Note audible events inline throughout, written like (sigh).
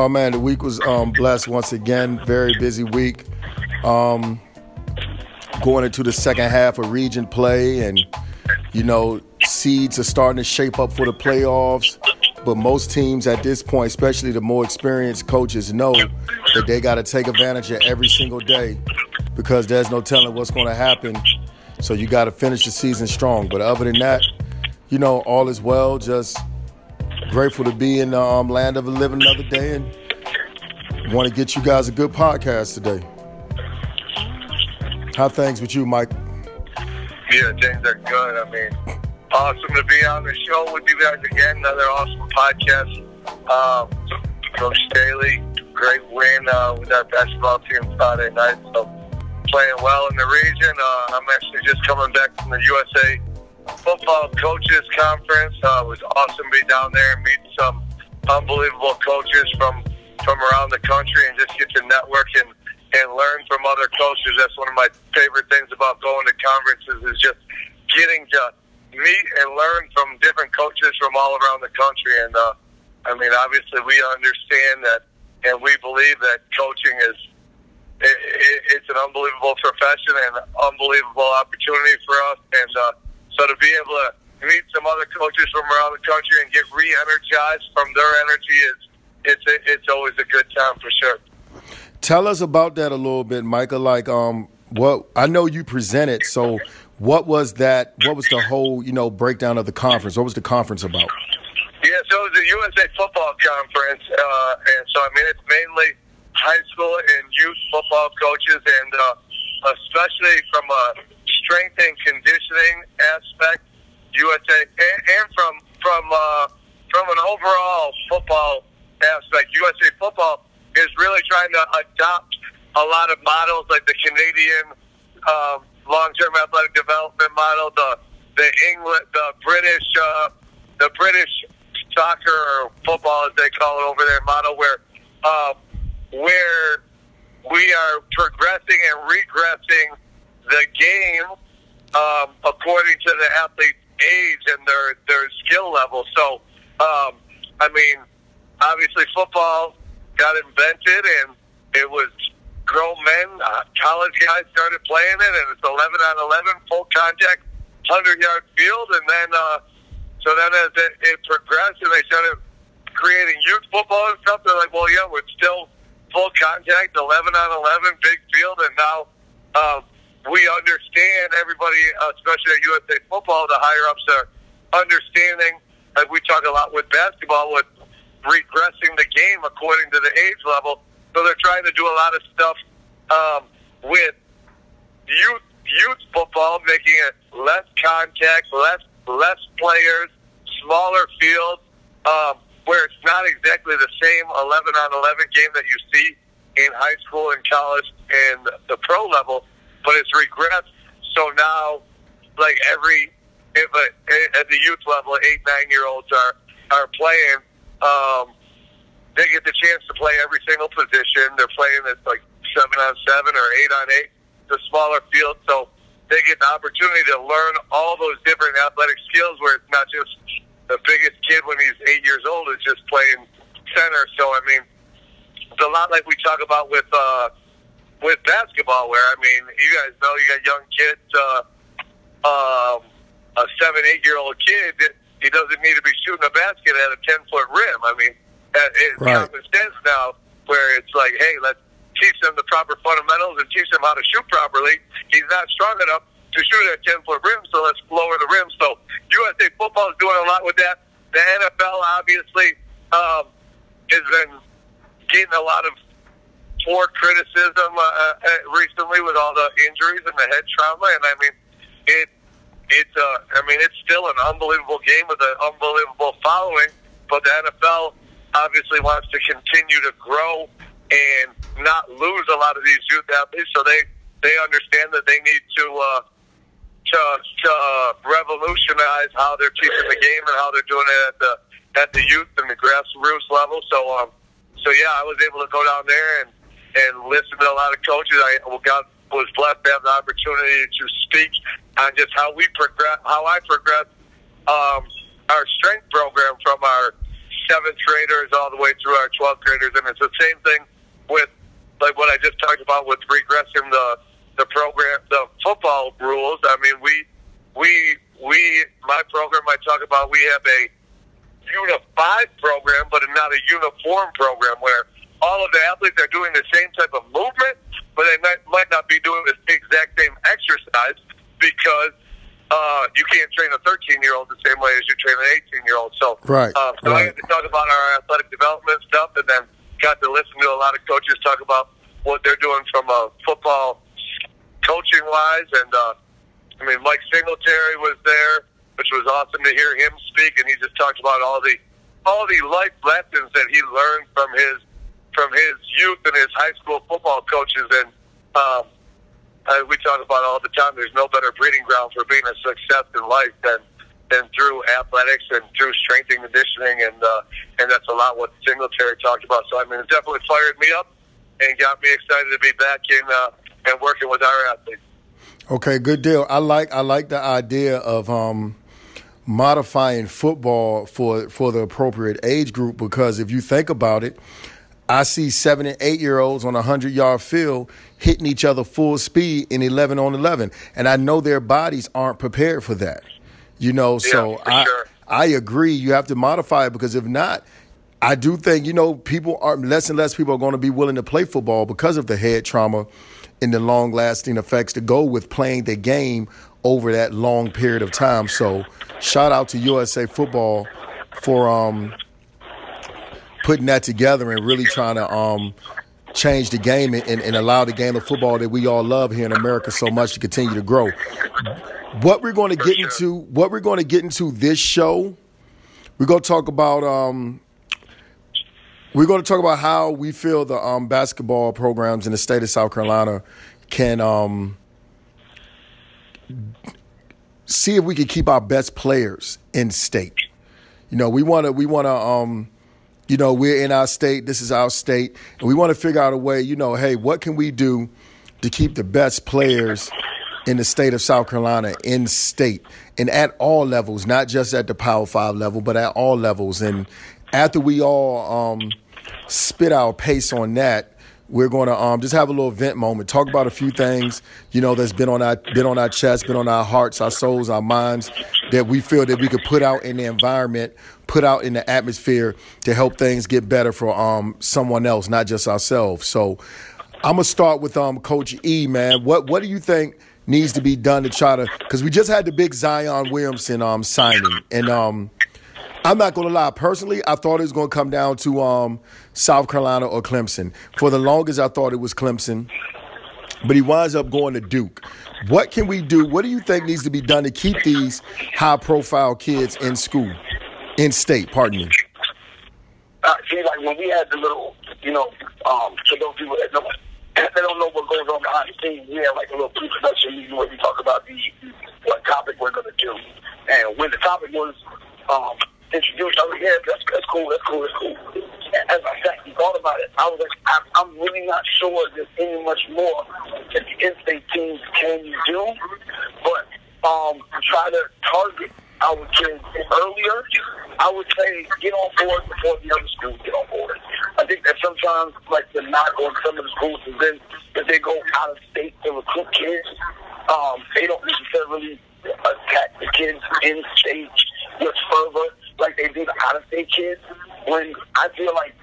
Oh man, the week was um, blessed once again. Very busy week. Um, going into the second half of region play, and you know, seeds are starting to shape up for the playoffs. But most teams at this point, especially the more experienced coaches, know that they got to take advantage of every single day because there's no telling what's going to happen. So you got to finish the season strong. But other than that, you know, all is well. Just grateful to be in the um, land of the living another day and want to get you guys a good podcast today. How things with you, Mike? Yeah, things are good. I mean, awesome to be on the show with you guys again. Another awesome podcast. Um, Coach Staley, great win uh, with our basketball team Friday night. So playing well in the region. Uh, I'm actually just coming back from the USA Football Coaches Conference. Uh, it was awesome to be down there and meet some unbelievable coaches from from around the country and just get to network and, and learn from other coaches. That's one of my favorite things about going to conferences is just getting to meet and learn from different coaches from all around the country. And uh, I mean, obviously, we understand that, and we believe that coaching is it, it, it's an unbelievable profession and unbelievable opportunity for us. And uh, so to be able to meet some other coaches from around the country and get re-energized from their energy is it's a, it's always a good time for sure. Tell us about that a little bit, Micah. Like, um, what I know you presented. So, what was that? What was the whole, you know, breakdown of the conference? What was the conference about? Yeah, so it was a USA Football Conference, uh, and so I mean it's mainly high school and youth football coaches, and uh, especially from a strength and conditioning aspect, USA, and, and from from uh, from an overall football aspect, USA Football is really trying to adopt a lot of models like the Canadian um, long-term athletic development model, the the England, the British, uh, the British soccer or football as they call it over there model, where uh, where we are progressing and regressing the game um, according to the athlete's age and their their skill level. So, um, I mean, obviously football got invented and it was grown men, uh, college guys started playing it, and it's 11 on 11, full contact, 100 yard field, and then uh, so then as it, it progressed and they started creating youth football and stuff, they're like, well, yeah, we're still full contact, 11 on 11, big field, and now uh, we understand everybody, especially at USA Football, the higher ups are understanding. Like we talk a lot with basketball, with regressing the game according to the age level. So they're trying to do a lot of stuff um, with youth youth football, making it less contact, less less players, smaller fields, um, where it's not exactly the same 11 on 11 game that you see in high school and college and the pro level but it's regressed. So now, like every if a, at the youth level, eight nine year olds are are playing. Um, they get the chance to play every single position. They're playing at like seven on seven or eight on eight, the smaller field. So they get the opportunity to learn all those different athletic skills where it's not just the biggest kid when he's eight years old is just playing center. So I mean, it's a lot like we talk about with uh, with basketball, where I mean, you guys know you got young kids, uh, um, a seven, eight year old kid, he doesn't need to be shooting a basket at a ten foot rim. I mean, it's right. common sense now, where it's like, hey, let's teach them the proper fundamentals and teach them how to shoot properly. He's not strong enough to shoot at a ten foot rim, so let's lower the rim. So USA football is doing a lot with that. The NFL obviously um, has been getting a lot of poor criticism uh, uh, recently with all the injuries and the head trauma, and I mean, it it's uh, I mean, it's still an unbelievable game with an unbelievable following, but the NFL obviously wants to continue to grow and not lose a lot of these youth athletes. So they they understand that they need to uh, to, to uh, revolutionize how they're teaching the game and how they're doing it at the at the youth and the grassroots level. So um, so yeah, I was able to go down there and and listen to a lot of coaches. I got was blessed to have the opportunity to speak on just how we progress, how I progress um, our strength program from our seventh graders all the way through our 12th graders, and it's the same thing with like what I just talked about with regressing the the program, the football rules. I mean, we we we my program I talk about we have a unified program, but not a uniform program where all of the athletes are doing the same type of movement, but they might, might not be doing the exact same exercise because uh, you can't train a 13 year old the same way as you train an 18 year old. So, right, uh, so right. I had to talk about our athletic development stuff, and then got to listen to a lot of coaches talk about what they're doing from a football coaching wise. And uh, I mean, Mike Singletary was there, which was awesome to hear him speak, and he just talked about all the all the life lessons that he learned from his from his youth and his high school football coaches. And um, we talk about all the time. There's no better breeding ground for being a success in life than than through athletics and through strength and conditioning, and uh, and that's a lot what Singletary talked about. So I mean, it definitely fired me up and got me excited to be back in uh, and working with our athletes. Okay, good deal. I like I like the idea of um, modifying football for for the appropriate age group because if you think about it, I see seven and eight year olds on a hundred yard field hitting each other full speed in eleven on eleven, and I know their bodies aren't prepared for that. You know, Yeah, so I sure. I agree. You have to modify it because if not, I do think you know people are less and less people are going to be willing to play football because of the head trauma and the long lasting effects to go with playing the game over that long period of time. So shout out to USA Football for um putting that together and really trying to um change the game and, and, allow the game of football that we all love here in America so much to continue to grow. What we're going to get into, what we're going to get into this show, we're going to talk about um, we're going to talk about how we feel the um, basketball programs in the state of South Carolina can um, see if we can keep our best players in state. You know, we want to we want to um, you know, we're in our state, this is our state, and we want to figure out a way, you know, hey, what can we do to keep the best players in the state of South Carolina in state and at all levels, not just at the Power 5 level, but at all levels. And after we all um, spit our pace on that, we're going to um, just have a little vent moment, talk about a few things, you know, that's been on our been on our chest, been on our hearts, our souls, our minds, that we feel that we could put out in the environment, put out in the atmosphere to help things get better for um, someone else, not just ourselves. So I'm gonna start with um, Coach E, man. What what do you think needs to be done to try to? Because we just had the big Zion Williamson um, signing, and um, I'm not gonna lie. Personally, I thought it was gonna come down to um, South Carolina or Clemson. For the longest, I thought it was Clemson, but he winds up going to Duke. What can we do? What do you think needs to be done to keep these high-profile kids in school, in state? Pardon me. uh, see, like when we had the little, you know, um, for those people that know, they don't know what goes on behind the scenes. We had like a little pre-production meeting where we talk about the what topic we're to do, and when the topic was um, introduced, I was yeah, that's, that's cool, that's cool, that's cool. And as I sat and thought about it, I was like, I'm, I'm really not sure there's any much more that the in-state teams can do, but um, try to target our kids earlier, I would say get on board before the other schools get on board. I think that sometimes, like the knock on some of the schools is then that they go out of state to recruit kids. Um, they don't necessarily attack the kids in state much further like they do the out of state kids. When I feel like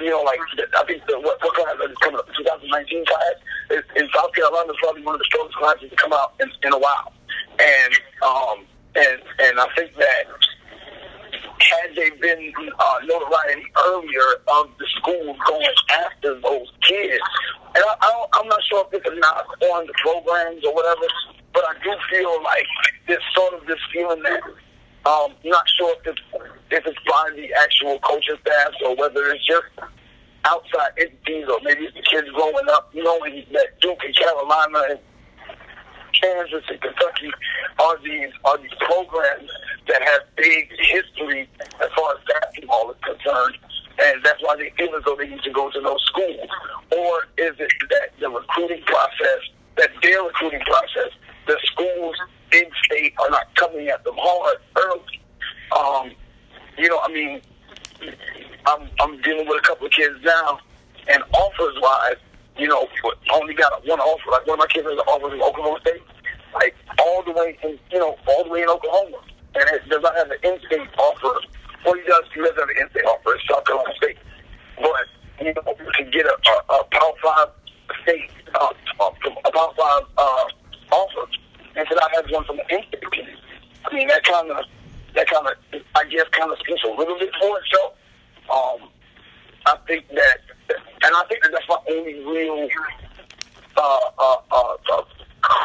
you know, like I think the what, what class is coming up, 2019 class in South Carolina is probably one of the strongest classes to come out in, in a while, and um, and and I think that had they been uh, notoriety earlier of the schools going after those kids, and I, I I'm not sure if it's a knock on the programs or whatever, but I do feel like there's sort of this feeling that um, not sure if it's, if it's by the actual coaching staff or whether it's just outside entities or maybe it's the kids growing up knowing that Duke and Carolina Kansas and Kentucky are these are these programs that have big history as far as basketball is concerned, and that's why they feel as though they need to go to those schools. Or is it that the recruiting process, that their recruiting process, the schools in state are not coming at them hard early? Um, you know, I mean, I'm I'm dealing with a couple of kids now, and offers wise, you know, only got one offer. Like one of my kids has an offer in Oklahoma State, like all the way in, you know, all the way in Oklahoma, and it does not have an in-state offer. Well, he does. He does have an in-state offer in South Carolina State, but you know, can get a, a, a Power Five state, uh, a Power Five uh, offer, and so I have one from the in-state team. I mean, that kind of, that kind of, I guess, kind of speaks a little bit for itself. Um, I think that, and I think that that's my only real, uh, uh, uh, uh,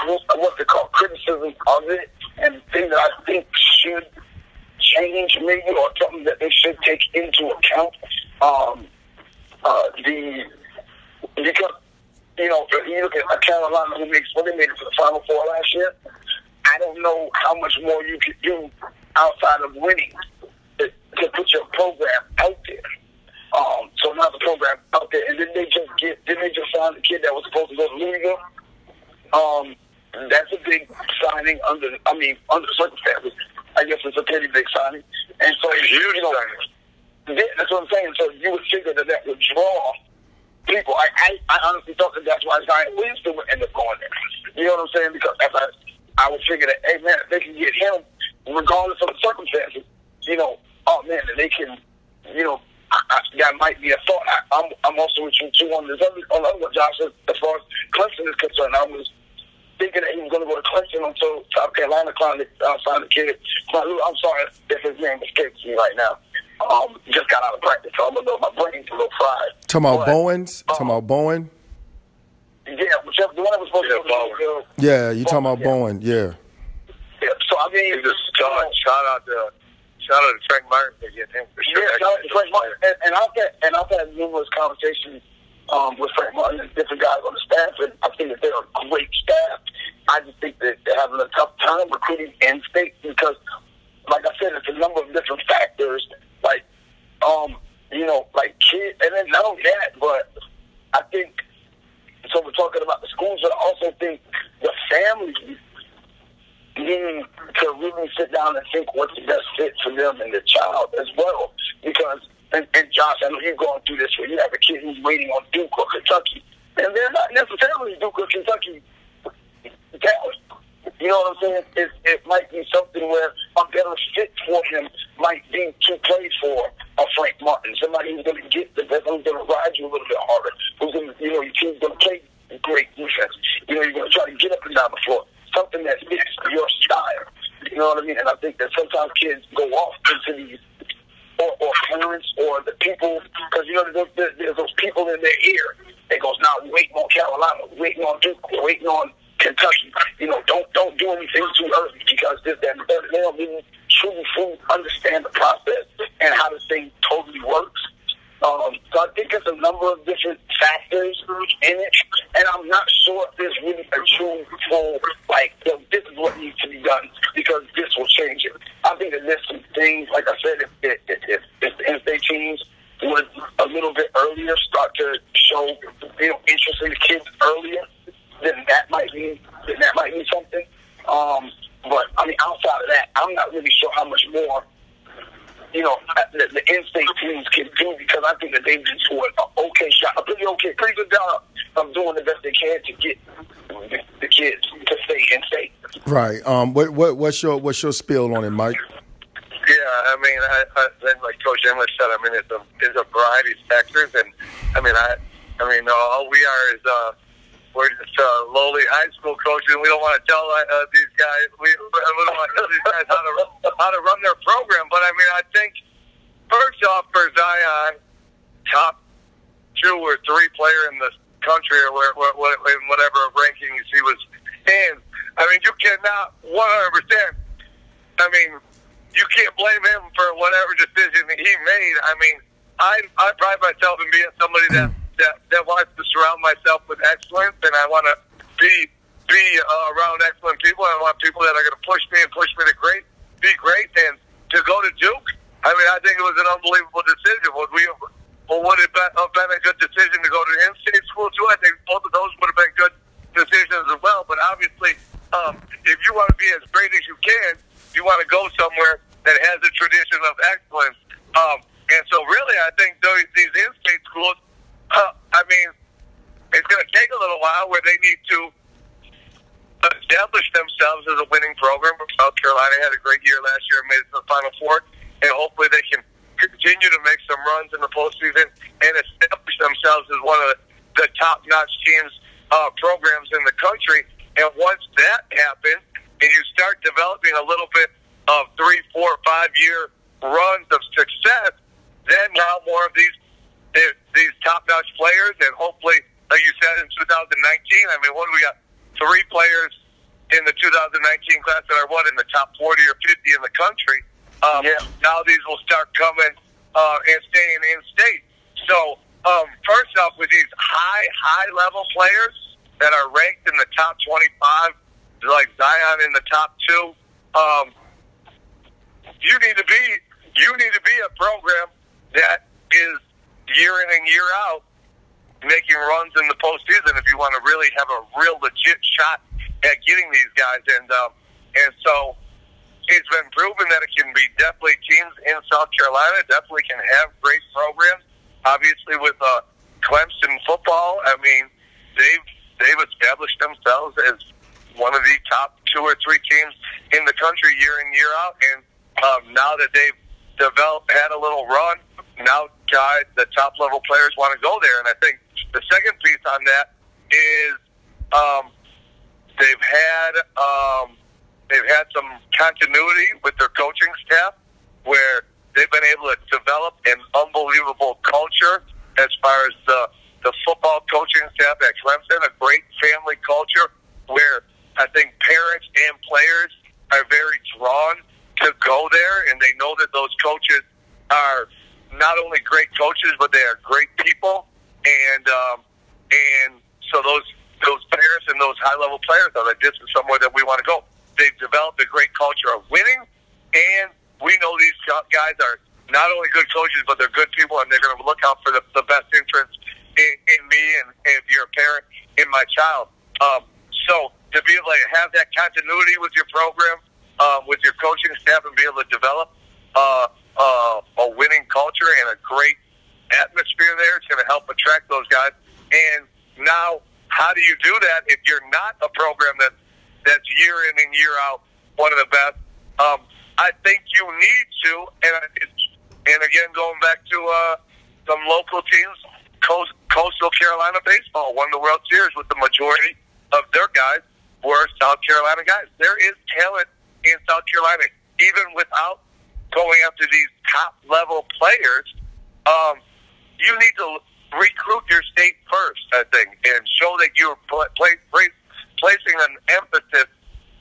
what's it called, criticism of it, and thing that I think should change maybe, or something that they should take into account. Um, uh, the because you know, you look at Carolina who makes well, they made it to the Final Four last year. I don't know how much more you could do outside of winning to, to put your program out there. Um, so now the program out there, and then they just get, then they just signed the kid that was supposed to go to Louisville. Um, that's a big signing under, I mean, under the circumstances. I guess it's a pretty big signing. And so, Huge you know, signing. that's what I'm saying. So you would figure that that would draw people. I, I, I honestly thought that that's why Zion Williamson would end up going there. You know what I'm saying? Because as I, I would figure that, hey man, if they can get him, regardless of the circumstances, you know, oh man, that they can, you know, I, I, that might be a thought. I, I'm, I'm also with you too on this other, on the other one, Josh. As, as far as Clemson is concerned, I was thinking that he was going to go to Clemson until South Carolina signed the, uh, signed the kid. I'm sorry if his name escapes me right now. Um, just got out of practice, so I'm a little, my brain's a little fried. Talking about But, Bowens? Talking um, about Bowen? Yeah, whichever the one that was supposed Yeah, to go to Bowen. Louisville. Yeah, you talking about yeah. Bowen? Yeah. Yeah, so I mean, He just shout, shout out to shout out to Frank Martin to get him for sure. Yeah, shout out to Frank Martin. And, and I've had and I've had numerous conversations um, with Frank Martin and different guys on the staff, and I think that they're a great staff. I just think that they're having a tough time recruiting in state because, like I said, it's a number of different factors. Like, um, you know, like kids, and then not only that, but I think so. We're talking about the schools, but I also think the families need to really sit down and think what's the best fit for them and their child as well. Because, and, and Josh, I know you've gone through this where you have a kid who's waiting on Duke or Kentucky, and they're not necessarily Duke or Kentucky. You know what I'm saying? It, it might be something where a better fit for him might be to play for a Frank Martin, somebody who's going to get the best, who's going to ride you a little bit harder, who's going to, you know, your team's going to play great defense. You know, you're going to try to get up and down the floor. Something that fits your style. You know what I mean? And I sometimes kids go off into these, or, or parents, or the people, because you know there's, there's, there's those people in their ear. It goes now waiting on Carolina, waiting on Duke, waiting on Kentucky. You know, don't don't do anything too early because this that and the third. They don't really truly fully understand the process and how this thing totally works. Um, so I think there's a number of different factors in it, and I'm not sure if there's really a true full like you know, this is what needs to be done because this will change it. I think that there's some things, like I said, if if if, if, if the in-state teams would a little bit earlier start to show you know interest in the kids earlier, then that might be then that might be something. Um, but I mean, outside of that, I'm not really sure how much more you know, the, the in-state teams can do because I think that they've been doing an okay job, a pretty okay, pretty good job of doing the best they can to get the, the kids to stay in-state. Right. Um. What what what's your what's your spill on it, Mike? Yeah, I mean, I, I, like Coach English said, I mean, it's a it's a variety of factors, and I mean, I I mean, all we are is uh, we're just uh, lowly high school coaches, and we don't want to tell uh, these guys we, we don't want to tell these guys how to how to run their program. But I mean, I think first off for Zion, top two or three player in the country, or where, where, where, in whatever rankings he was in. I mean, you cannot one hundred percent. I mean, you can't blame him for whatever decision he made. I mean, I I pride myself in being somebody that (clears throat) that, that wants to surround myself with excellence, and I want to be be uh, around excellent people. I want people that are going to push me and push me to great, be great, and to go to Duke. I mean, I think it was an unbelievable decision. Would we? Well, would it have been a good decision to go to in-state school too? I think both of those would have been good decisions as well. But obviously, um, if you want to be as great as you can, you want to go somewhere that has a tradition of excellence. Um, and so, really, I think those, these in-state schools, uh, I mean, it's going to take a little while where they need to establish themselves as a winning program. South Carolina had a great year last year and made it to the Final Four, and hopefully they can continue to make some runs in the postseason and establish themselves as one of the, top-notch teams uh, programs in the country. And once that happens, and you start developing a little bit of three, four, five year runs of success, then now more of these these top notch players, and hopefully, like you said, in 2019, I mean, what do we got? Three players in the 2019 class that are what in the top 40 or 50 in the country. Um, yeah. Now these will start coming uh, and staying in state. So um, first off, with these high high level players that are ranked in the top 25, like Zion in the top two, um, you need to be you need to be a program that is year in and year out making runs in the postseason if you want to really have a real legit shot at getting these guys. And um, and so it's been proven that it can be definitely teams in South Carolina definitely can have great programs. Obviously, with uh, Clemson football, I mean they've they've established themselves as one of the top two or three teams in the country year in year out. And um, now that they've developed, had a little run, now guys, the top level players want to go there. And I think the second piece on that is um, they've had um, they've had some continuity with their coaching staff, where they've been able to develop an unbelievable culture as far as the the football coaching staff at Clemson, a great family culture where I think parents and players are very drawn to go there, and they know that those coaches are not only great coaches, but they are great people, and um, and so those those players and those high level players are like this is somewhere that we want to go. They've developed a great culture of winning, and we know these guys are not only good coaches, but they're good people, and they're going to look out for the, the best interests in, in me and, if you're a parent in my child. Um, so to be able to have that continuity with your program, uh, with your coaching staff, and be able to develop uh, uh, a winning culture and a great atmosphere there, it's going to help attract those guys. And now, how do you do that if you're not a program that that's year in and year out one of the best? Um, I think you need to, and and again, going back to uh, some local teams, Coast, Coastal Carolina baseball won the World Series with the majority of their guys were South Carolina guys. There is talent in South Carolina, even without going after these top level players. Um, you need to recruit your state first, I think, and show that you're pl- pl- placing an emphasis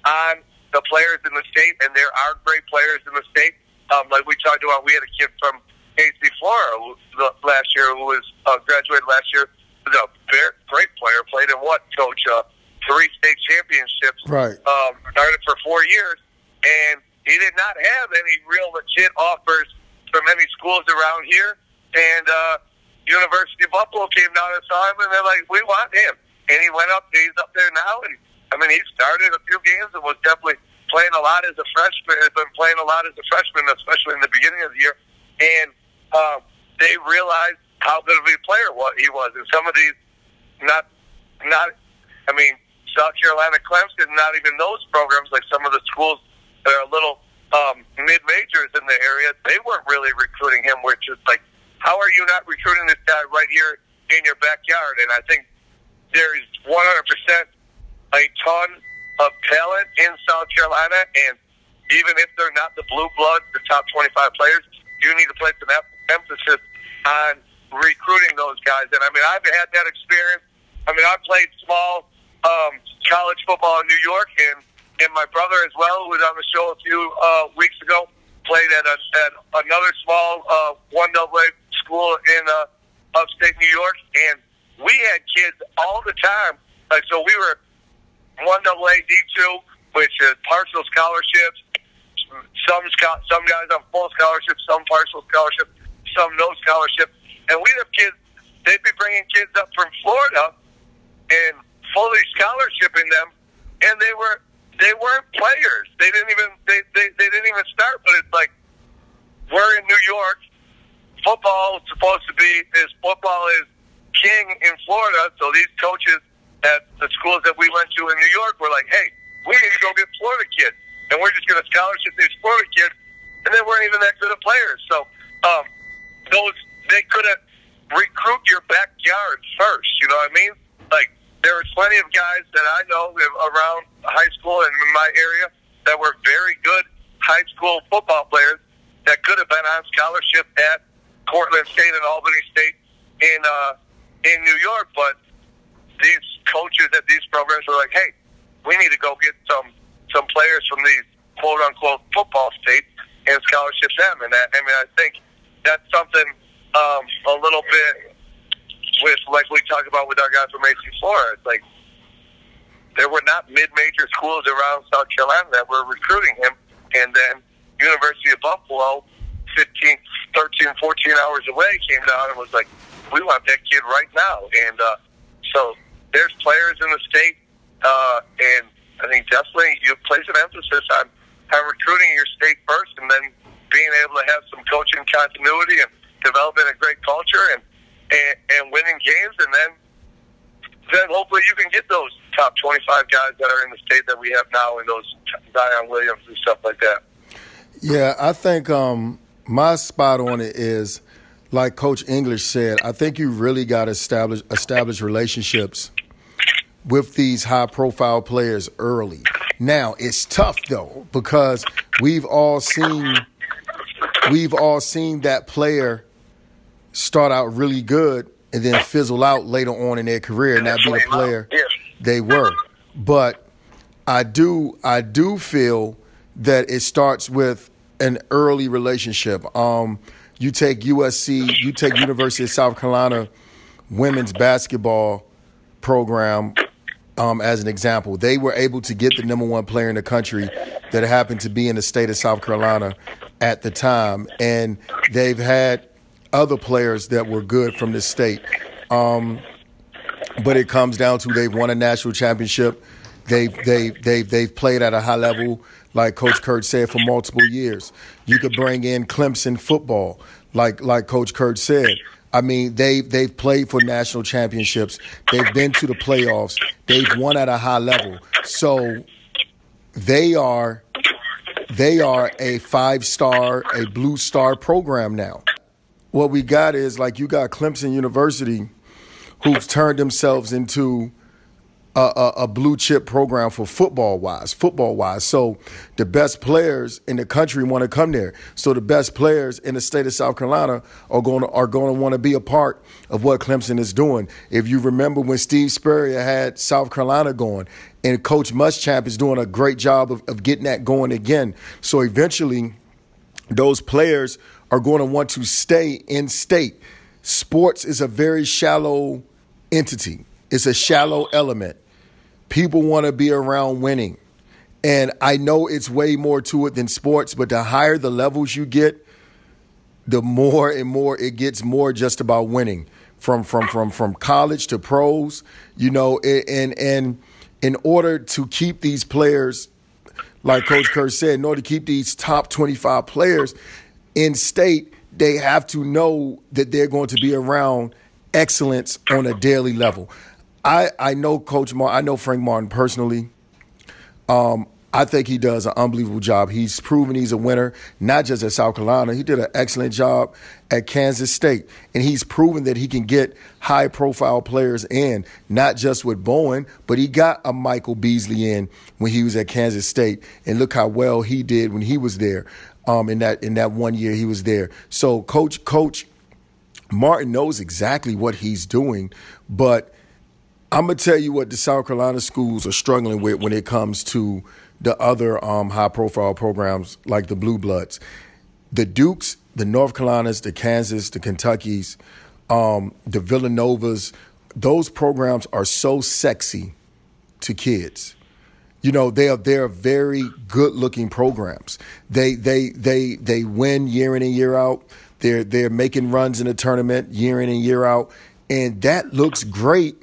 on the players in the state, and there are great players in the state. Um, like we talked about, we had a kid from AC Flora last year who was uh, graduated last year. Was a very great player, played in what, Coach? Uh, three state championships. Right. Um, started for four years, and he did not have any real legit offers from any schools around here. And uh, University of Buffalo came down and saw him, and they're like, "We want him." And he went up. He's up there now, and I mean, he started a few games and was definitely playing a lot as a freshman. Has been playing a lot as a freshman, especially in the beginning of the year. And um, they realized how good of a player he was. And some of these, not, not, I mean, South Carolina, Clemson, not even those programs, like some of the schools that are a little um, mid majors in the area, they weren't really recruiting him, which is like, how are you not recruiting this guy right here in your backyard? And I think there is 100% a ton of talent in South Carolina, and even if they're not the blue bloods, the top 25 players, you need to place an emphasis on recruiting those guys. And I mean, I've had that experience. I mean, I played small um, college football in New York, and and my brother as well, who was on the show a few uh, weeks ago, played at, a, at another small uh, one double school in uh, upstate New York, and we had kids all the time. Like so, we were one double A D two, which is partial scholarships. Some some guys on full scholarship, some partial scholarship, some no scholarship, and we have kids. They'd be bringing kids up from Florida and fully scholarshiping them, and they were they weren't players. They didn't even they, they, they didn't even start. But it's like we're in New York. Football is supposed to be is football is king in Florida. So these coaches at the schools that we went to in New York were like, hey, we need to go get Florida kids, and we're just going to scholarship these Florida kids, and they weren't even that good of players. So um, those they couldn't recruit your backyard first. You know what I mean? Like there was plenty of guys that I know around high school and in my area that were very good high school football players that could have been on scholarship at Cortland State and Albany State in uh, in New York, but these coaches at these programs were like, "Hey, we need to go get some some players from these quote unquote football states and scholarship them." And that, I mean, I think that's something um, a little bit with like we talked about with our guy from AC Flora. like there were not mid-major schools around South Carolina that were recruiting him, and then University of Buffalo, 15, 13, 14 hours away, came down and was like, "We want that kid right now." And uh, so there's players in the state, uh, and I think definitely you place an emphasis on on recruiting your state first, and then being able to have some coaching continuity and developing a great culture and and, and winning games, and then then hopefully you can get those top 25 guys that are in the state that we have now, and those Zion Williams and stuff like that. Yeah, I think um, my spot on it is like Coach English said. I think you really got to establish establish relationships with these high profile players early. Now it's tough though because we've all seen we've all seen that player start out really good and then fizzle out later on in their career and not be the player they were. But I do I do feel that it starts with an early relationship. Um, you take USC, you take University of South Carolina women's basketball program um, as an example. They were able to get the number one player in the country that happened to be in the state of South Carolina at the time, and they've had other players that were good from the state. Um, but it comes down to they've won a national championship. They've they they they've played at a high level, like Coach Kurtz said, for multiple years. You could bring in Clemson football, like like Coach Kurtz said. I mean, they they've played for national championships. They've been to the playoffs. They've won at a high level. So they are they are a five star, a blue star program now what we got is like you got Clemson University, who've turned themselves into a, a, a, blue chip program for football wise, football wise. So the best players in the country want to come there. So the best players in the state of South Carolina are going to are going to want to be a part of what Clemson is doing. If you remember when Steve Spurrier had South Carolina going, and Coach Muschamp is doing a great job of, of getting that going again. So eventually, those players are going to want to stay in state. Sports is a very shallow entity, it's a shallow element. People want to be around winning. And I know it's way more to it than sports, but the higher the levels you get, the more and more it gets more just about winning. From from from from college to pros, you know, and and in order to keep these players, like Coach Kurtz said, in order to keep these top twenty five players, in state, they have to know that they're going to be around excellence on a daily level. I, I know Coach Martin, I know Frank Martin personally. Um, I think he does an unbelievable job. He's proven he's a winner, not just at South Carolina. He did an excellent job at Kansas State. And he's proven that he can get high profile players in, not just with Bowen, but he got a Michael Beasley in when he was at Kansas State. And look how well he did when he was there um, in that in that one year he was there. So coach coach Martin knows exactly what he's doing, but I'm gonna tell you what the South Carolina schools are struggling with when it comes to the other um, high profile programs like the Blue Bloods. the Dukes, the North Carolinas, the Kansas, the Kentuckies, um, the Villanovas, those programs are so sexy to kids. You know, they are they're very good looking programs. They they they they win year in and year out. They're they're making runs in the tournament year in and year out. And that looks great,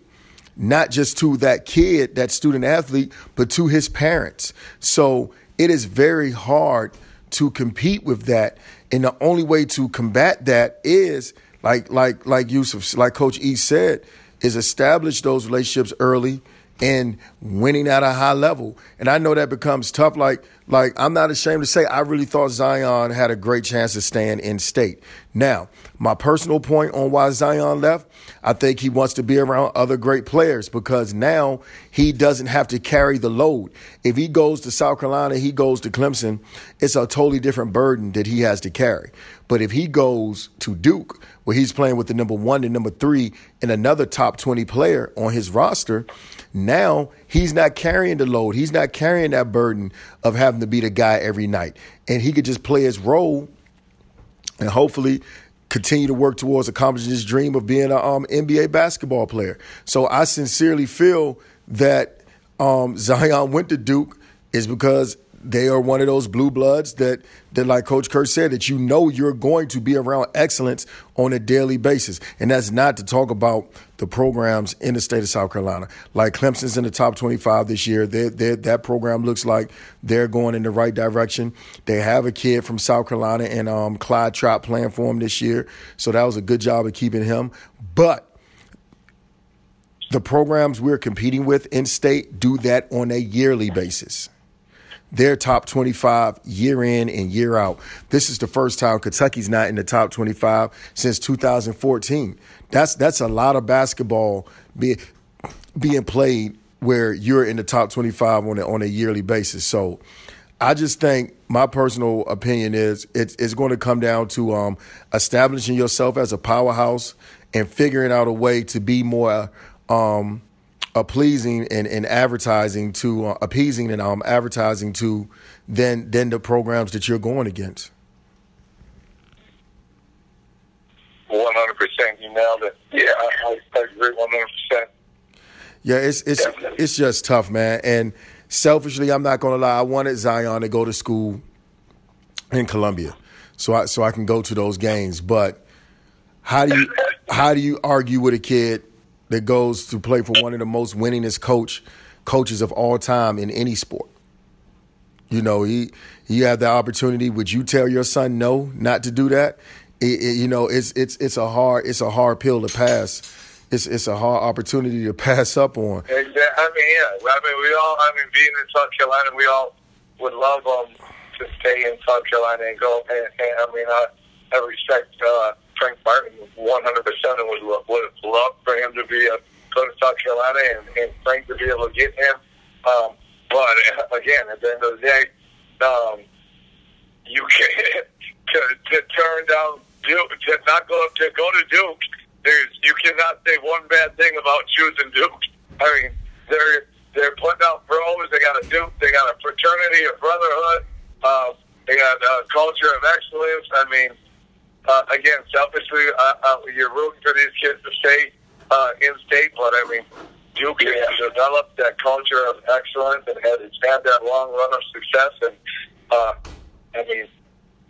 not just to that kid, that student athlete, but to his parents. So it is very hard to compete with that. And the only way to combat that is like like like Yusuf, like Coach E said, is establish those relationships early and winning at a high level. And I know that becomes tough. Like, like I'm not ashamed to say I really thought Zion had a great chance of staying in state. Now, my personal point on why Zion left, I think he wants to be around other great players because now he doesn't have to carry the load. If he goes to South Carolina, he goes to Clemson, it's a totally different burden that he has to carry. But if he goes to Duke, where he's playing with the number one and number three and another top 20 player on his roster, now he's not carrying the load. He's not carrying that burden of having to be the guy every night. And he could just play his role and hopefully continue to work towards accomplishing his dream of being an um, NBA basketball player. So I sincerely feel that um, (laughs) Zion went to Duke is because they are one of those blue bloods that that like coach Kurtz said that you know you're going to be around excellence on a daily basis. And that's not to talk about the programs in the state of South Carolina. Like Clemson's in the top 25 this year. They that program looks like they're going in the right direction. They have a kid from South Carolina and um, Clyde Trapp playing for them this year. So that was a good job of keeping him. But the programs we're competing with in state do that on a yearly basis their top 25 year in and year out. This is the first time Kentucky's not in the top 25 since 2014. That's that's a lot of basketball being being played where you're in the top 25 on a, on a yearly basis. So I just think my personal opinion is it's, it's going to come down to um, establishing yourself as a powerhouse and figuring out a way to be more um, uh, pleasing and, and advertising to uh, appeasing and um, advertising to than than the programs that you're going against. One hundred percent, you nailed it. Yeah, I, I agree one hundred percent. Yeah, it's it's Definitely. it's just tough, man. And selfishly, I'm not gonna lie. I wanted Zion to go to school in Columbia, so I so I can go to those games. But how do you how do you argue with a kid that goes to play for one of the most winningest coach coaches of all time in any sport. You know, he he had the opportunity. Would you tell your son no, not to do that? It, it, you know, it's it's it's a hard it's a hard pill to pass. It's it's a hard opportunity to (laughs) pass up on. I mean, yeah. I mean, we all. I mean, being in South Carolina, we all would love um to stay in South Carolina and go. And, and I mean, I, I respect uh, Frank Martin 100 percent and would would have loved for him to be a go to South Carolina and, and Frank to be able to get him. Um, but (laughs) again, at the end of the day, um, you can't (laughs) to, to turn down Duke to not go to go to Duke. There's you cannot say one bad thing about choosing Duke. I mean, they're they're putting out pros. They got a Duke. They got a fraternity, a brotherhood. Uh, they got a culture of excellence. I mean, uh, again, selfishly, uh, uh, you're rooting for these kids to stay uh, in state, but I mean, Duke has developed that culture of excellence and has it's had that long run of success. And uh, I mean,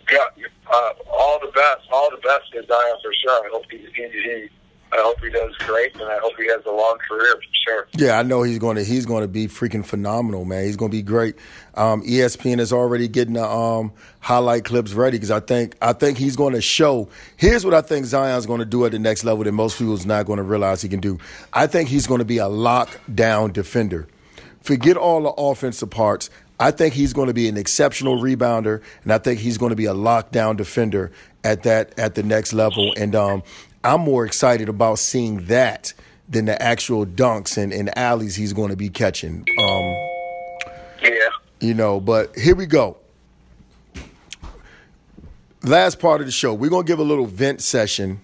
got, uh, all the best, all the best to Zion for sure. I hope he, he, he I hope he does great, and I hope he has a long career for sure. Yeah, I know he's going to he's going to be freaking phenomenal, man. He's going to be great. Um, ESPN is already getting the um, highlight clips ready because I think I think he's going to show. Here's what I think Zion's going to do at the next level that most people's not going to realize he can do. I think he's going to be a lockdown defender. Forget all the offensive parts. I think he's going to be an exceptional rebounder, and I think he's going to be a lockdown defender at that at the next level. And um, I'm more excited about seeing that than the actual dunks and, and alleys he's going to be catching. Um. You know, but here we go. Last part of the show, we're going to give a little vent session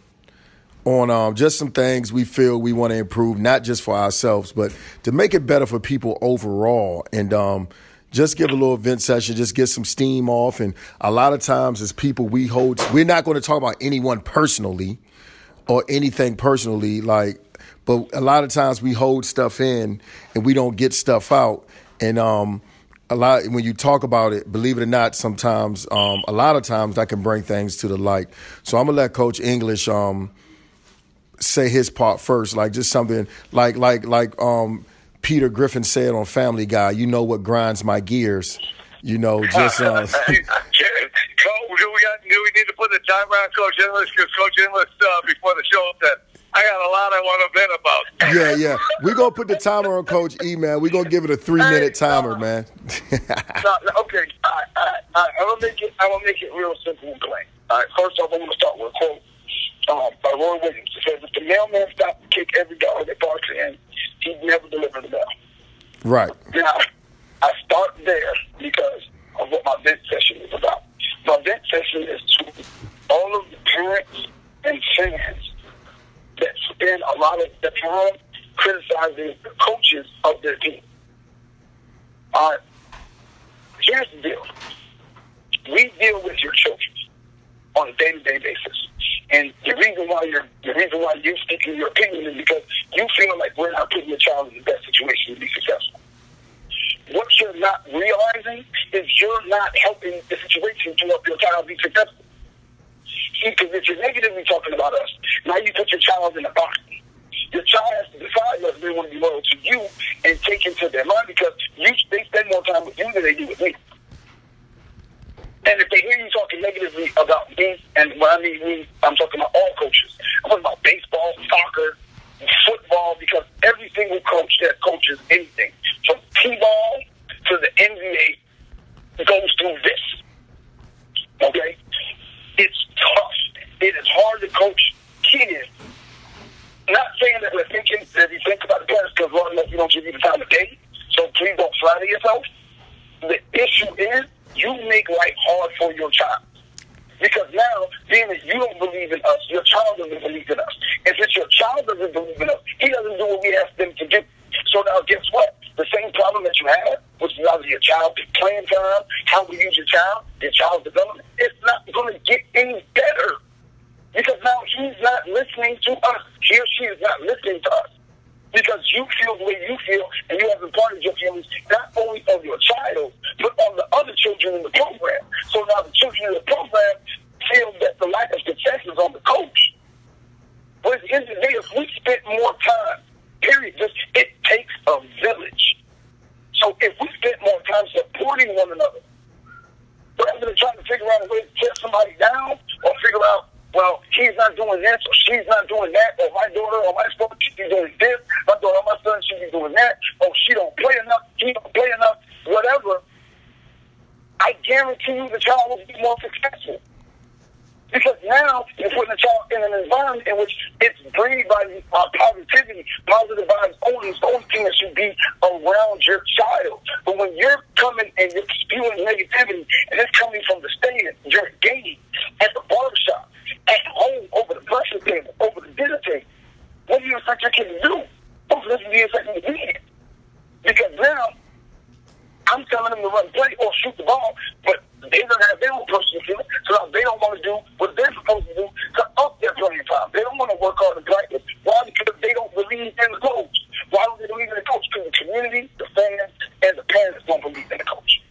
on um, just some things we feel we want to improve, not just for ourselves, but to make it better for people overall. And um, just give a little vent session, just get some steam off. And a lot of times, as people, we hold, we're not going to talk about anyone personally or anything personally, like, but a lot of times we hold stuff in and we don't get stuff out. And um, a lot when you talk about it, believe it or not, sometimes, um, a lot of times that can bring things to the light. So I'm gonna let Coach English um, say his part first, like just something like like like um, Peter Griffin said on Family Guy. You know what grinds my gears. You know, (laughs) just uh, do we got? Do we need to put the timer on Coach English? Because Coach English uh, before the show said. I got a lot I want to vent about. yeah, yeah. We're going to put the timer on Coach E, man. We're going to give it a three minute timer, man. (laughs) no, okay. I, I, I, I'm going to make it, I'm gonna make it real simple and plain. All right, first off, I'm going to start with a quote um, by Roy Williams. It says, If the mailman stopped to kick every dollar that barks in, he'd never deliver the mail. Right. Now, I start there because of what my vent session is about. My vent session is to all of the parents and fans that spend a lot of the time criticizing the coaches of their team. All right. Here's the deal. We deal with your children on a day-to-day basis. And the reason why you're the reason why you're speaking your opinion is because you feel like we're not putting your child in the best situation to be successful. What you're not realizing is you're not helping the situation to help your child be successful. Because if you're negatively talking about us, now you put your child in a box. Your child has to decide whether they want to be loyal to you and take into their mind because you they spend more time with you than they do with me. And if they hear you talking negatively about me, and when I mean me, I'm talking about all coaches. I'm talking about baseball, soccer, football, because every single coach that coaches anything, from T-ball to the NBA, goes through this. Okay? It's tough. It is hard to coach kids. Not saying that we're thinking that you think about the parents because long enough you don't give you the time of day. So please don't flatter yourself. The issue is you make life hard for your child. Because now, being that you don't believe in us, your child doesn't believe in us. If it's your child doesn't believe in us, he doesn't do what we ask them to do. So now, guess what? The same problem that you have, which is either your child playing time, how we use your child, your child's development, it's not going to get any better. Because now he's not listening to us. He or she is not listening to us. Because you feel the way you feel, and you have imparted your feelings not only on your child, but on the other children in the program. So now the children in the program feel that the lack of success is on the coach. But if we spent more time, period, just it takes a village. So if we spent more time supporting one another, rather than trying to figure out a way to tear somebody down or figure out, well, he's not doing this or she's not doing that, or my daughter or my son should be doing this, my daughter or my son should be doing that, or she don't play enough, he don't play enough, whatever. I guarantee you the child will be more successful. Because now you're putting a child in an environment in which it's breathed by uh, positive vibes only. It's the only thing that should be around your child. But when you're coming and you're spewing negativity, and it's coming from the stand, you're gaining at the barbershop, at home, over the breakfast table, over the dinner table. What do you expect your kid to do? Hopefully, this will be expecting to be Because now, I'm telling them to run play or shoot the ball, but they don't have their own personal feeling, so they don't want to do what they're supposed to do to up their playing time. They don't want to work hard in practice. Why? Because they don't believe in the coach. Why don't they believe in the coach? Because the community, the fans, and the parents don't believe in the coach.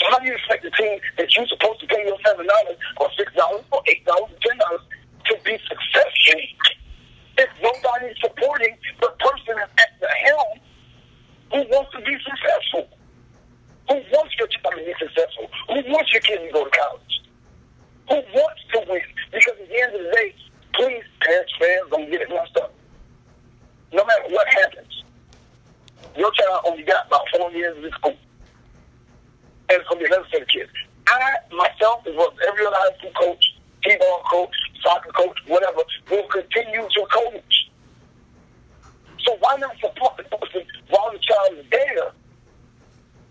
So how do you expect the team that you're supposed to pay your seven dollars or six dollars or eight dollars or ten dollars to be successful if nobody's supporting the person at the helm who wants to be successful? Who wants your child to be successful? Who wants your kid to go to college? Who wants to win? Because at the end of the day, please, parents, fans, don't get it messed up. No matter what happens, your child only got about four years in school. And it's going to be another set of kids. I, myself, as well as every other high school coach, t-ball coach, soccer coach, whatever, will continue to coach. So why not support the person while the child is there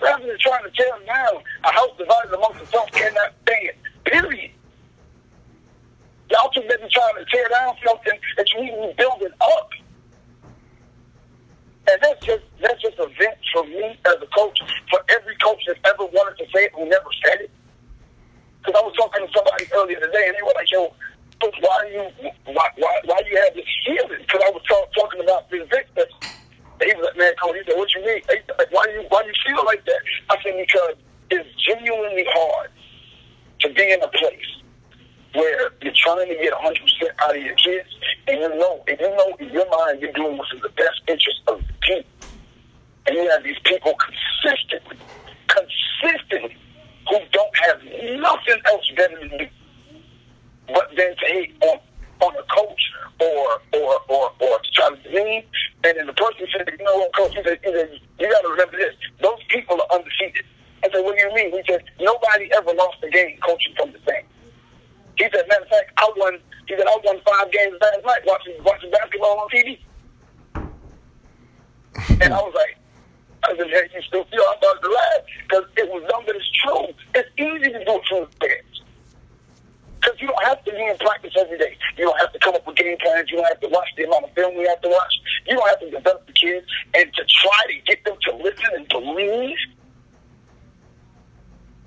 rather than trying to tear them down. A house divided amongst itself cannot stand. Period. Y'all too busy trying to tear down something that you need to be building up. And that's just that's just a vent for me as a coach, for every coach that's ever wanted to say it who never said it? Because I was talking to somebody earlier today, and they were like, "Yo, why do you why why, why you have this feeling?" Because I was talk, talking about this victim. He was like, "Man, coach," he said, "What you mean? Like, why do you why do you feel like that?" I said, "Because it's genuinely hard to be in a place where you're trying to get 100% out of your kids, and you know, and you know in your mind you're doing what's in the best interest of the team, and you have these people consistently, consistently, who don't have nothing else better but then to hate on on the coach or or or or to try to demean, and then the person said, you know what, coach, he said, he said you got to remember this: those people are undefeated. I said, what do you mean? He said, nobody ever lost a game coaching from the same. He said, matter of fact, I won. He said, I won five games last night watching watching basketball on TV. and I was like, I said, hey, you still feel I started to laugh because it was dumb, but it's true. It's easy to do it the fans. Because you don't have to be in practice every day. You don't have to come up with game plans. You don't have to watch the amount of film we have to watch. You don't have to develop the kids and to try to get them to listen and believe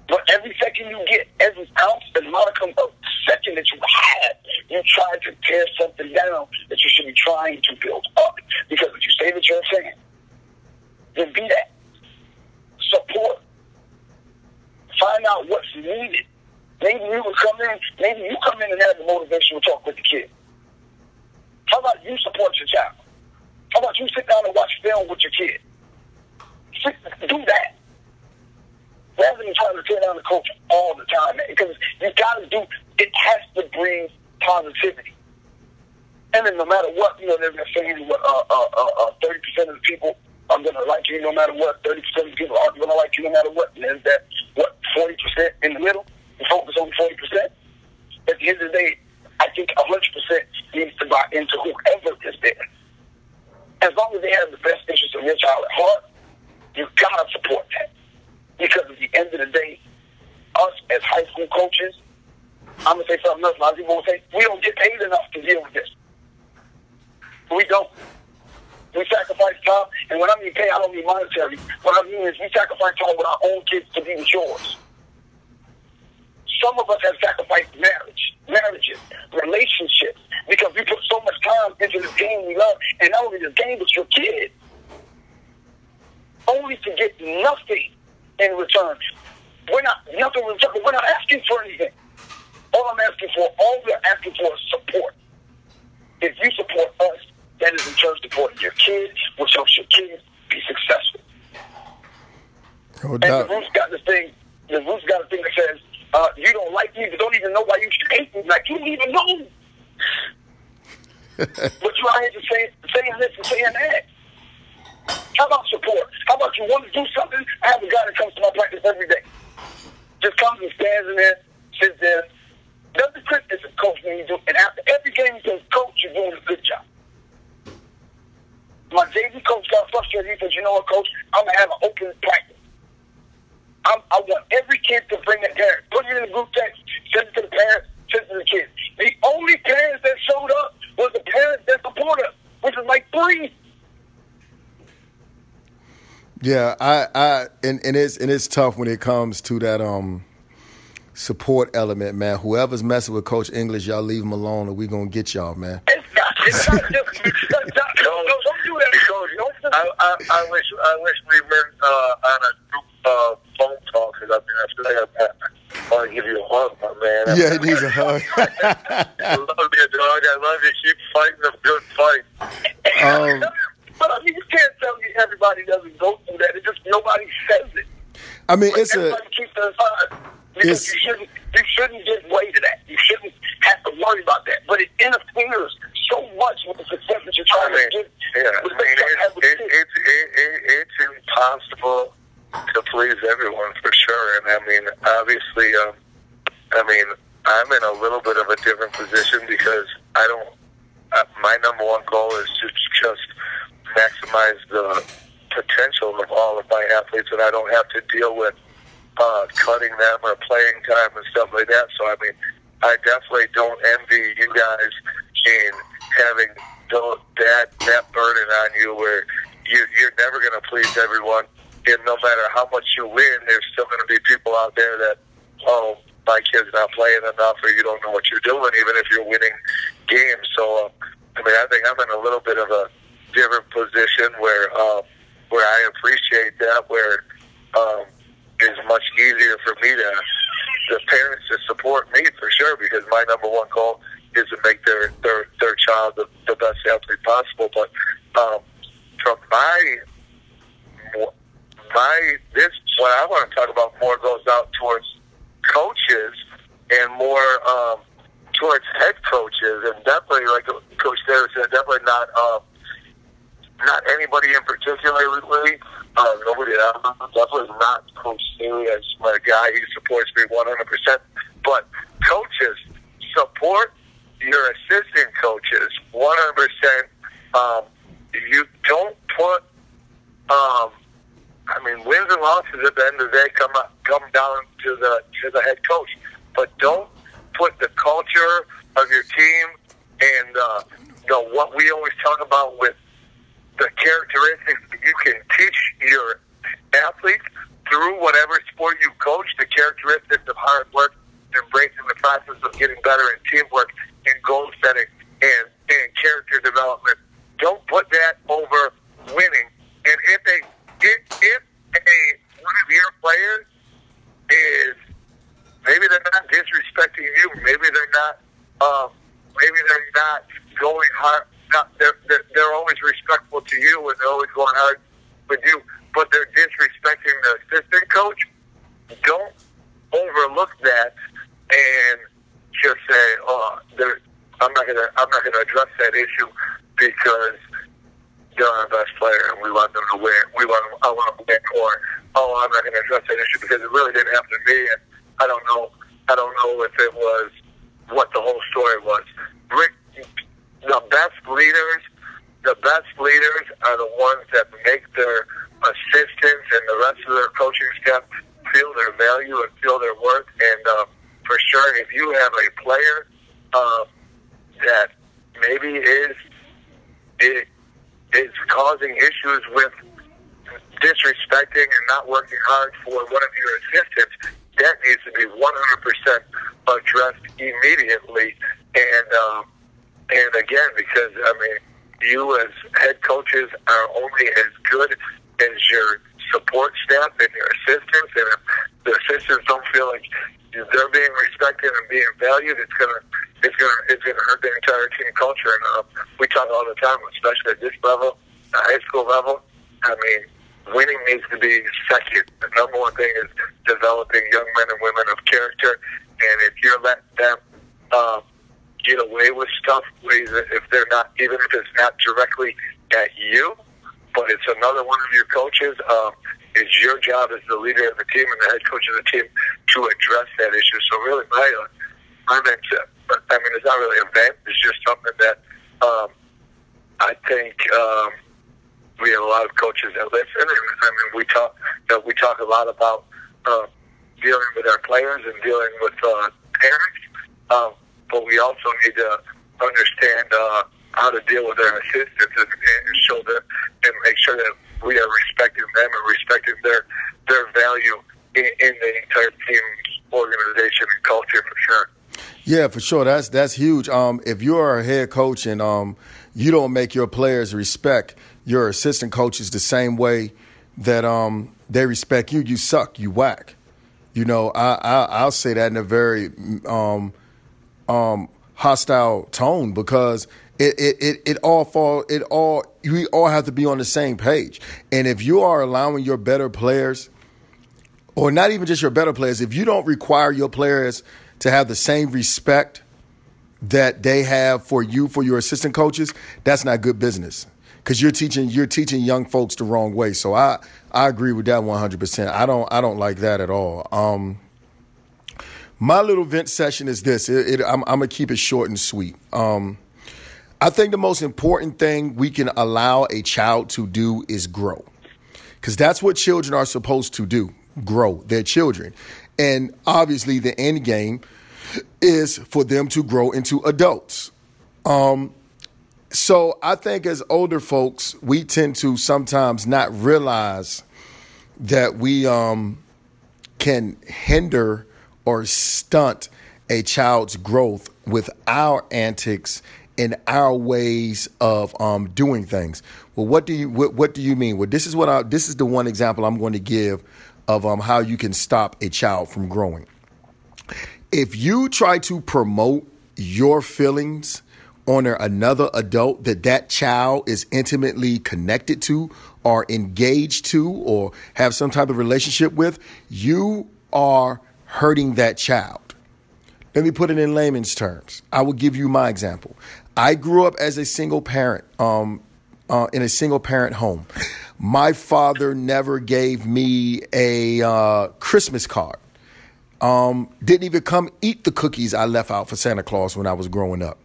but every second you get, every ounce and modicum of second that you have, you try to tear something down that you should be trying to build up. Because if you say that you're a fan, then be that. Support. Find out what's needed. Maybe you will come in, maybe you come in and have the motivational talk with the kid. How about you support your child? How about you sit down and watch film with your kid? Sit, do that rather than trying to tear down the coach all the time, because you got to do. It has to bring positivity. And then no matter what, you know, they're saying what uh, uh, uh, 30% uh, of the people going to like you no matter what. 30% of people aren't to like you no matter what. And there's that, what, 40% in the middle? You focus on 40%. At the end of the day, I think 100% needs to buy into whoever is there. As long as they have the best interest of your child at heart, you got to support that. Because at the end of the day, us as high school coaches, I'm gonna say something else. A lot of people will say we don't get paid enough to deal with this. We don't. We sacrifice time, and when I mean pay, I don't mean monetary. What I mean is we sacrifice time with our own kids to be with yours. Some of us have sacrificed marriage, marriages, relationships, because we put so much time into this game we love, and not only this game, but your kids, only to get nothing in return. We're not nothing. We're not asking for anything. All I'm asking for, all we're asking for is support. If you support us, that is in turn supporting your kids, which helps your kids be successful. No and doubt. the Roots got this thing. The Roots got a thing that says, uh, "You don't like me, but don't even know why you should hate me." Like you don't even know. (laughs) but you out here just saying, saying this and saying that. How about support? How about you want to do something? I have a guy that comes to my practice every day. Just comes and stands in there, sits there, does the criticism, coach, when you do. And after every game, he says, Coach, you're doing a good job. My JV coach got frustrated. He said, You know what, coach? I'm going to have an open practice. I'm, I want every kid to bring their parents. Put it in the group text, send it to the parents, send it to the kids. The only parents that showed up was the parents that support us, which is like three. Yeah, I, I, and, and it's and it's tough when it comes to that um support element, man. Whoever's messing with Coach English, y'all leave him alone, or we gonna get y'all, man. It's not. It's not just. It's not, no, no, don't do that, coach. Don't do I, I, I wish I wish we were uh, on a group uh, phone call because I mean I feel like I, I want to give you a hug, my man. Yeah, he needs a hug. (laughs) I love you, dog. I love you. Keep fighting the good fight. um, (laughs) But I mean, you can't tell me everybody doesn't go through that. It just nobody says it. I mean, it's a keeps aside because you shouldn't. You shouldn't give way to that. You shouldn't have to worry about that. But it interferes so much with the success that you're I mean, to get. yeah, I mean, success it, with it, it, it, it, it's impossible to please everyone for sure. And I mean, obviously, um, I mean, I'm in a little bit of a different position because I don't. Uh, my number one goal is to just maximize the potential of all of my athletes, and I don't have to deal with uh, cutting them or playing time and stuff like that. So I mean, I definitely don't envy you guys in having that that burden on you, where you, you're never going to please everyone, and no matter how much you win, there's still going to be people out there that, oh, my kid's not playing enough, or you don't know what you're doing, even if you're winning games. So, uh, I mean, I think I'm in a little bit of a different position where um, where I appreciate that, where um, it's much easier for me to the parents to support me for sure because my number one goal is to make their their their child the, the best athlete possible. But um, from my my this what I want to talk about more goes out towards coaches and more um, towards head coaches and definitely like Coach Davis said, definitely not um, not anybody in particularly. Uh, nobody else. Definitely not Coach Staley as my guy. He supports me 100%. But coaches support your assistant coaches 100%. Um, you don't put, um, I mean, wins and losses at the end of the day come up, come down to the to the head coach, but don't put the culture of your team and uh, the what we always talk about with the characteristics you can teach your athletes through whatever sport you coach, the characteristics of hard work, embracing the process of getting better in teamwork and goal setting and, and character development. Don't put that over winning. And if a if, if a one of your players is maybe they're not disrespecting you, maybe they're not um, maybe they're not going hard not, they're, they're, they're always respectful to you and they're always going hard with you, but they're disrespecting the assistant coach. Don't overlook that just say, "Oh, I'm not gonna, I'm not gonna address that issue because they're our best player and we want them to win. We want, I want to win." Or, "Oh, I'm not gonna address that issue because it really didn't happen to me." And I don't know, I don't know if it was what the whole story was. Rick the best leaders, the best leaders are the ones that make their assistants and the rest of their coaching staff feel their value and feel their worth. And uh, for sure, if you have a player uh, that maybe is is causing issues with disrespecting and not working hard for one of your assistants, that needs to be 100% addressed immediately. And um, and again, because I mean, you as head coaches are only as good as your support staff and your assistants, and if the assistants don't feel like they're being respected and being valued, it's gonna it's gonna it's gonna hurt the entire team culture. And uh, we talk all the time, especially at this level, the high school level. I mean, winning needs to be second. The number one thing is developing young men and women of character. And if you're letting them um, get away with stuff if they're not, even if it's not directly at you, but it's another one of your coaches. Um, it's your job as the leader of the team and the head coach of the team to address that issue. So really, my uh, my vent, I mean, it's not really a vent. It's just something that um, I think um, we have a lot of coaches that listen. And, I mean, we talk you know, we talk a lot about uh, dealing with our players and dealing with uh, parents. Um, but we also need to understand uh, how to deal with our assistants and, and show them and make sure that we are respecting them and respecting their their value in, in the entire team organization and culture for sure. Yeah, for sure. That's that's huge. Um, if you're a head coach and um, you don't make your players respect your assistant coaches the same way that um, they respect you, you suck, you whack. You know, I, I I'll say that in a very um, um, hostile tone because it, it, it, it all fall it all we all have to be on the same page. And if you are allowing your better players, or not even just your better players, if you don't require your players to have the same respect that they have for you for your assistant coaches, that's not good business. Because you're teaching you're teaching young folks the wrong way. So I I agree with that 100. percent I don't I don't like that at all. Um, my little vent session is this. It, it, I'm, I'm, gonna keep it short and sweet. Um, I think the most important thing we can allow a child to do is grow, because that's what children are supposed to do: grow. They're children, and obviously the end game is for them to grow into adults. Um, so I think as older folks, we tend to sometimes not realize that we um, can hinder or stunt a child's growth with our antics and our ways of um, doing things. Well, what do you what, what do you mean? Well, this is what I, this is the one example I'm going to give of um, how you can stop a child from growing. If you try to promote your feelings on another adult that that child is intimately connected to or engaged to or have some type of relationship with, you are hurting that child. Let me put it in layman's terms. I will give you my example. I grew up as a single parent, um, uh, in a single parent home. My father never gave me a uh, Christmas card. Um, didn't even come eat the cookies I left out for Santa Claus when I was growing up.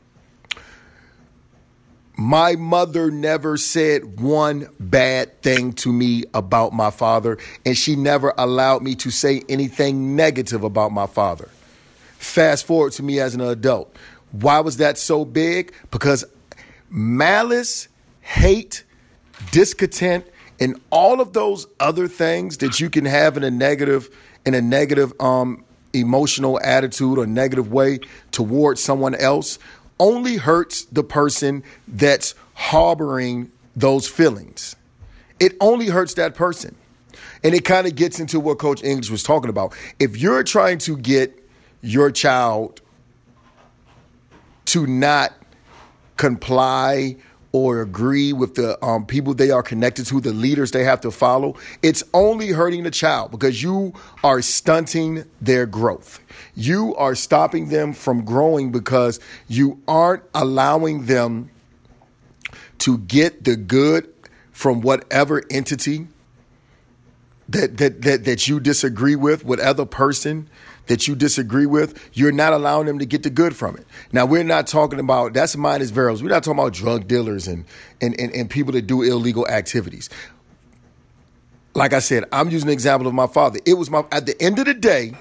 My mother never said one bad thing to me about my father, and she never allowed me to say anything negative about my father. Fast forward to me as an adult. Why was that so big? Because malice, hate, discontent, and all of those other things that you can have in a negative, in a negative um, emotional attitude or negative way towards someone else only hurts the person that's harboring those feelings. It only hurts that person. And it kind of gets into what Coach English was talking about. If you're trying to get your child to not comply or agree with the um, people they are connected to, the leaders they have to follow, it's only hurting the child because you are stunting their growth. You are stopping them from growing because you aren't allowing them to get the good from whatever entity that, that, that, that you disagree with, whatever person that you disagree with, you're not allowing them to get the good from it. Now, we're not talking about that's minus variables. We're not talking about drug dealers and, and, and, and people that do illegal activities. Like I said, I'm using an example of my father. It was my at the end of the day,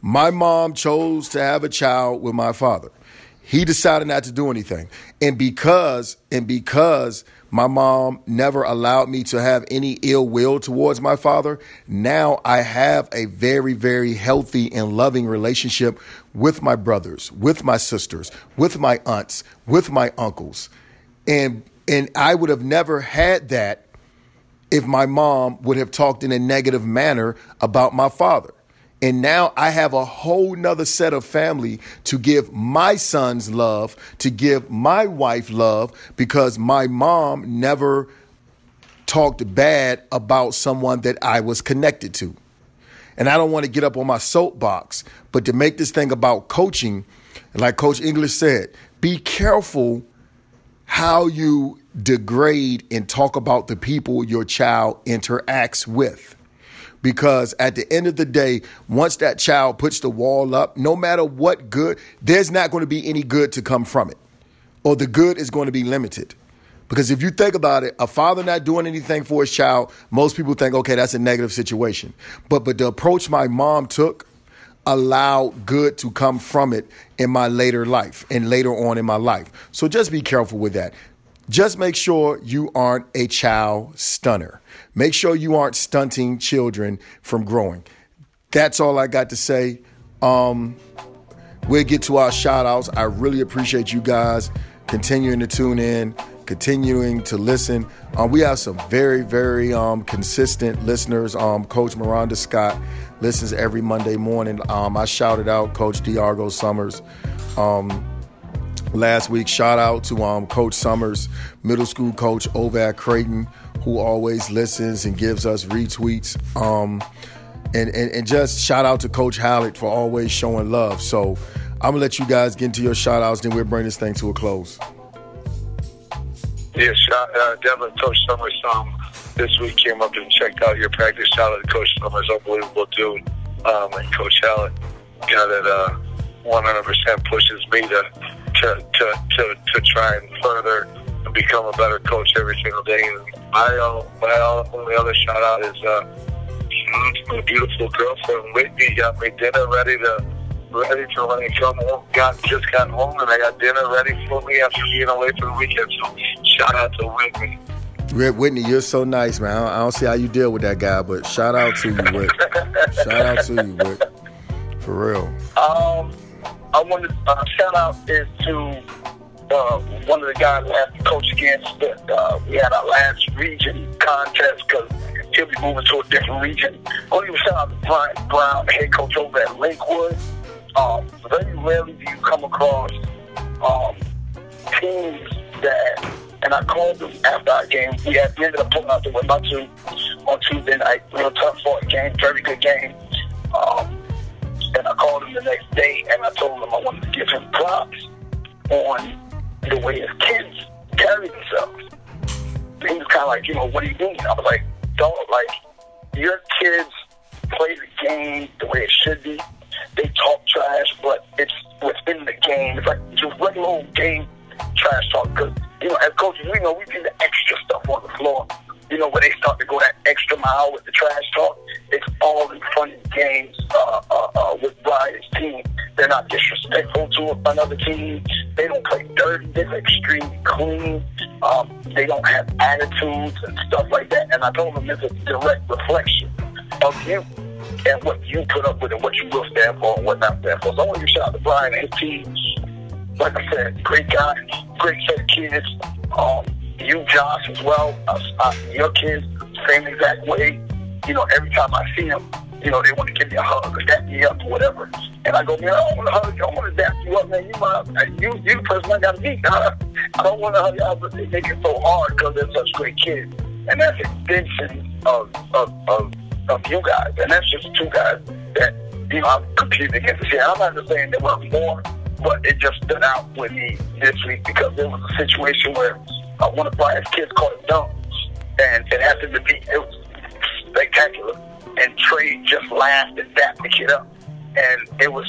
my mom chose to have a child with my father. He decided not to do anything. And because and because my mom never allowed me to have any ill will towards my father. Now I have a very, very healthy and loving relationship with my brothers, with my sisters, with my aunts, with my uncles. And and I would have never had that if my mom would have talked in a negative manner about my father. And now I have a whole nother set of family to give my sons love, to give my wife love, because my mom never talked bad about someone that I was connected to. And I don't want to get up on my soapbox, but to make this thing about coaching, like Coach English said, be careful how you degrade and talk about the people your child interacts with because at the end of the day, once that child puts the wall up, no matter what good, there's not going to be any good to come from it, or the good is going to be limited. Because if you think about it, a father not doing anything for his child, most people think, okay, that's a negative situation. But but the approach my mom took allowed good to come from it in my later life and later on in my life. So just be careful with that. Just make sure you aren't a child stunner. Make sure you aren't stunting children from growing. That's all I got to say. Um, we'll get to our shout outs. I really appreciate you guys continuing to tune in, continuing to listen. Um, we have some very, very um, consistent listeners. Um, Coach Miranda Scott listens every Monday morning. Um, I shouted out Coach Diargo Summers um, last week. Shout out to um, Coach Summers, middle school coach over at Crayton who always listens and gives us retweets. Um, and, and, and just shout out to Coach Hallett for always showing love. So I'm gonna let you guys get into your shout outs, then we'll bring this thing to a close. Yes, uh, Coach Summers. Um, this week came up and checked out your practice. Shout out to Coach Summers, unbelievable dude. Um, and Coach Hallett, guy that uh, 100% pushes me to to, to, to, to try and further become a better coach every single day. And my uh, my only other shout out is uh, my beautiful girlfriend Whitney got me dinner ready to ready to when I come home. Got just got home and I got dinner ready for me after being away for the weekend. So shout out to Whitney. Whitney, you're so nice, man. I don't, I don't see how you deal with that guy, but shout out to you, Whit. (laughs) shout out to you, Whit. For real. Um, I want to uh, shout out is to uh, one of the guys I have to coach against. That uh, we had our last region contest because he'll be moving to a different region. I want to shout out to Brian Brown, head coach over at Lakewood. Um, very rarely do you come across um, teams that and I called them after our game. We had we ended up pulling out the win by two on Tuesday night. Real tough fought game, very good game. Um, and I called him the next day and I told him I wanted to give him props on the way his kids carry themselves. he was kind of like, you know, what are you doing? I was like, don't like your kids play the game the way it should be. They talk trash, but it's within the game. It's like just regular old game trash talk. Because you know, as coaches, we know we do the extra stuff on the floor. You know, when they start to go that extra mile with the trash talk, it's all in fun games uh, uh, uh, with Brian's team. They're not disrespectful to another team. They don't play dirty. They're extremely clean. Um, they don't have attitudes and stuff like that. And I told them it's a direct reflection of you and what you put up with and what you will stand for and what not stand for. So I want to shout out to Brian and his team like I said, great guy, great set of kids. Um, you, Josh, as well. Uh, uh, your kids, same exact way. You know, every time I see them, you know, they want to give me a hug or dap me up or whatever. And I go, man, I don't want to hug you. I want to dap you up, man. You my, you, you the person I got to meet. (laughs) I don't want to hug you, but they make it so hard because they're such great kids. And that's extension of, of, of, of you guys. And that's just two guys that, you know, I'm competing against. See, I'm not just saying there were more but it just stood out with me this week because there was a situation where uh, one of Brian's kids caught a dunk, and it happened to be it was spectacular. And Trey just laughed and dapped the kid up, and it was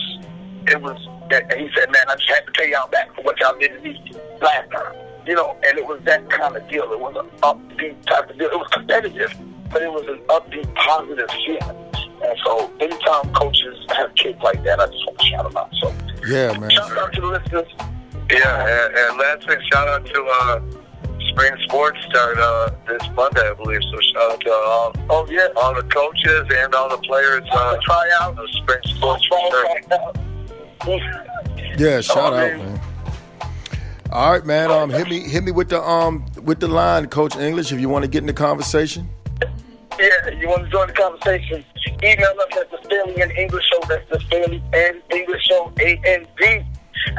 it was. And he said, "Man, I just had to pay y'all back for what y'all did to me last time." You know, and it was that kind of deal. It was an upbeat type of deal. It was competitive, but it was an upbeat, positive feeling. And so anytime coaches have kids like that, I just want to shout them out. So yeah, man. Shout out to the listeners. Yeah, and, and last thing, shout out to uh, Spring Sports start uh, this Monday, I believe. So shout out to all, oh yeah, all the coaches and all the players. Uh, try out the Spring Sports. (laughs) Yeah, shout out, man. All right, man. Um, hit me, hit me with the um, with the line, Coach English. If you want to get in the conversation. Yeah, you want to join the conversation? Email us at the Staley and English Show. That's the Staley and English Show, A-N-D,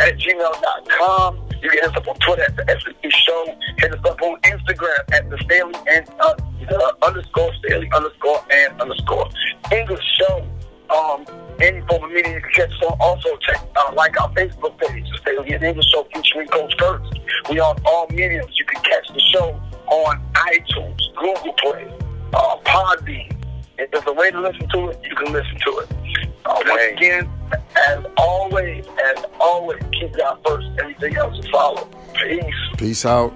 at gmail.com. You can hit us up on Twitter at the SE Show. Hit us up on Instagram at the Staley and uh, uh, underscore Staley underscore and underscore English Show. Um, any form of media you can catch us on. Also, check uh, like our Facebook page, the Staley and English Show featuring Coach Kurtz. We on all mediums. You can catch the show on iTunes, Google Play, uh, Podbean. If there's a way to listen to it, you can listen to it. Uh, once again, as always, as always, keep God first. Everything else will follow. Peace. Peace out.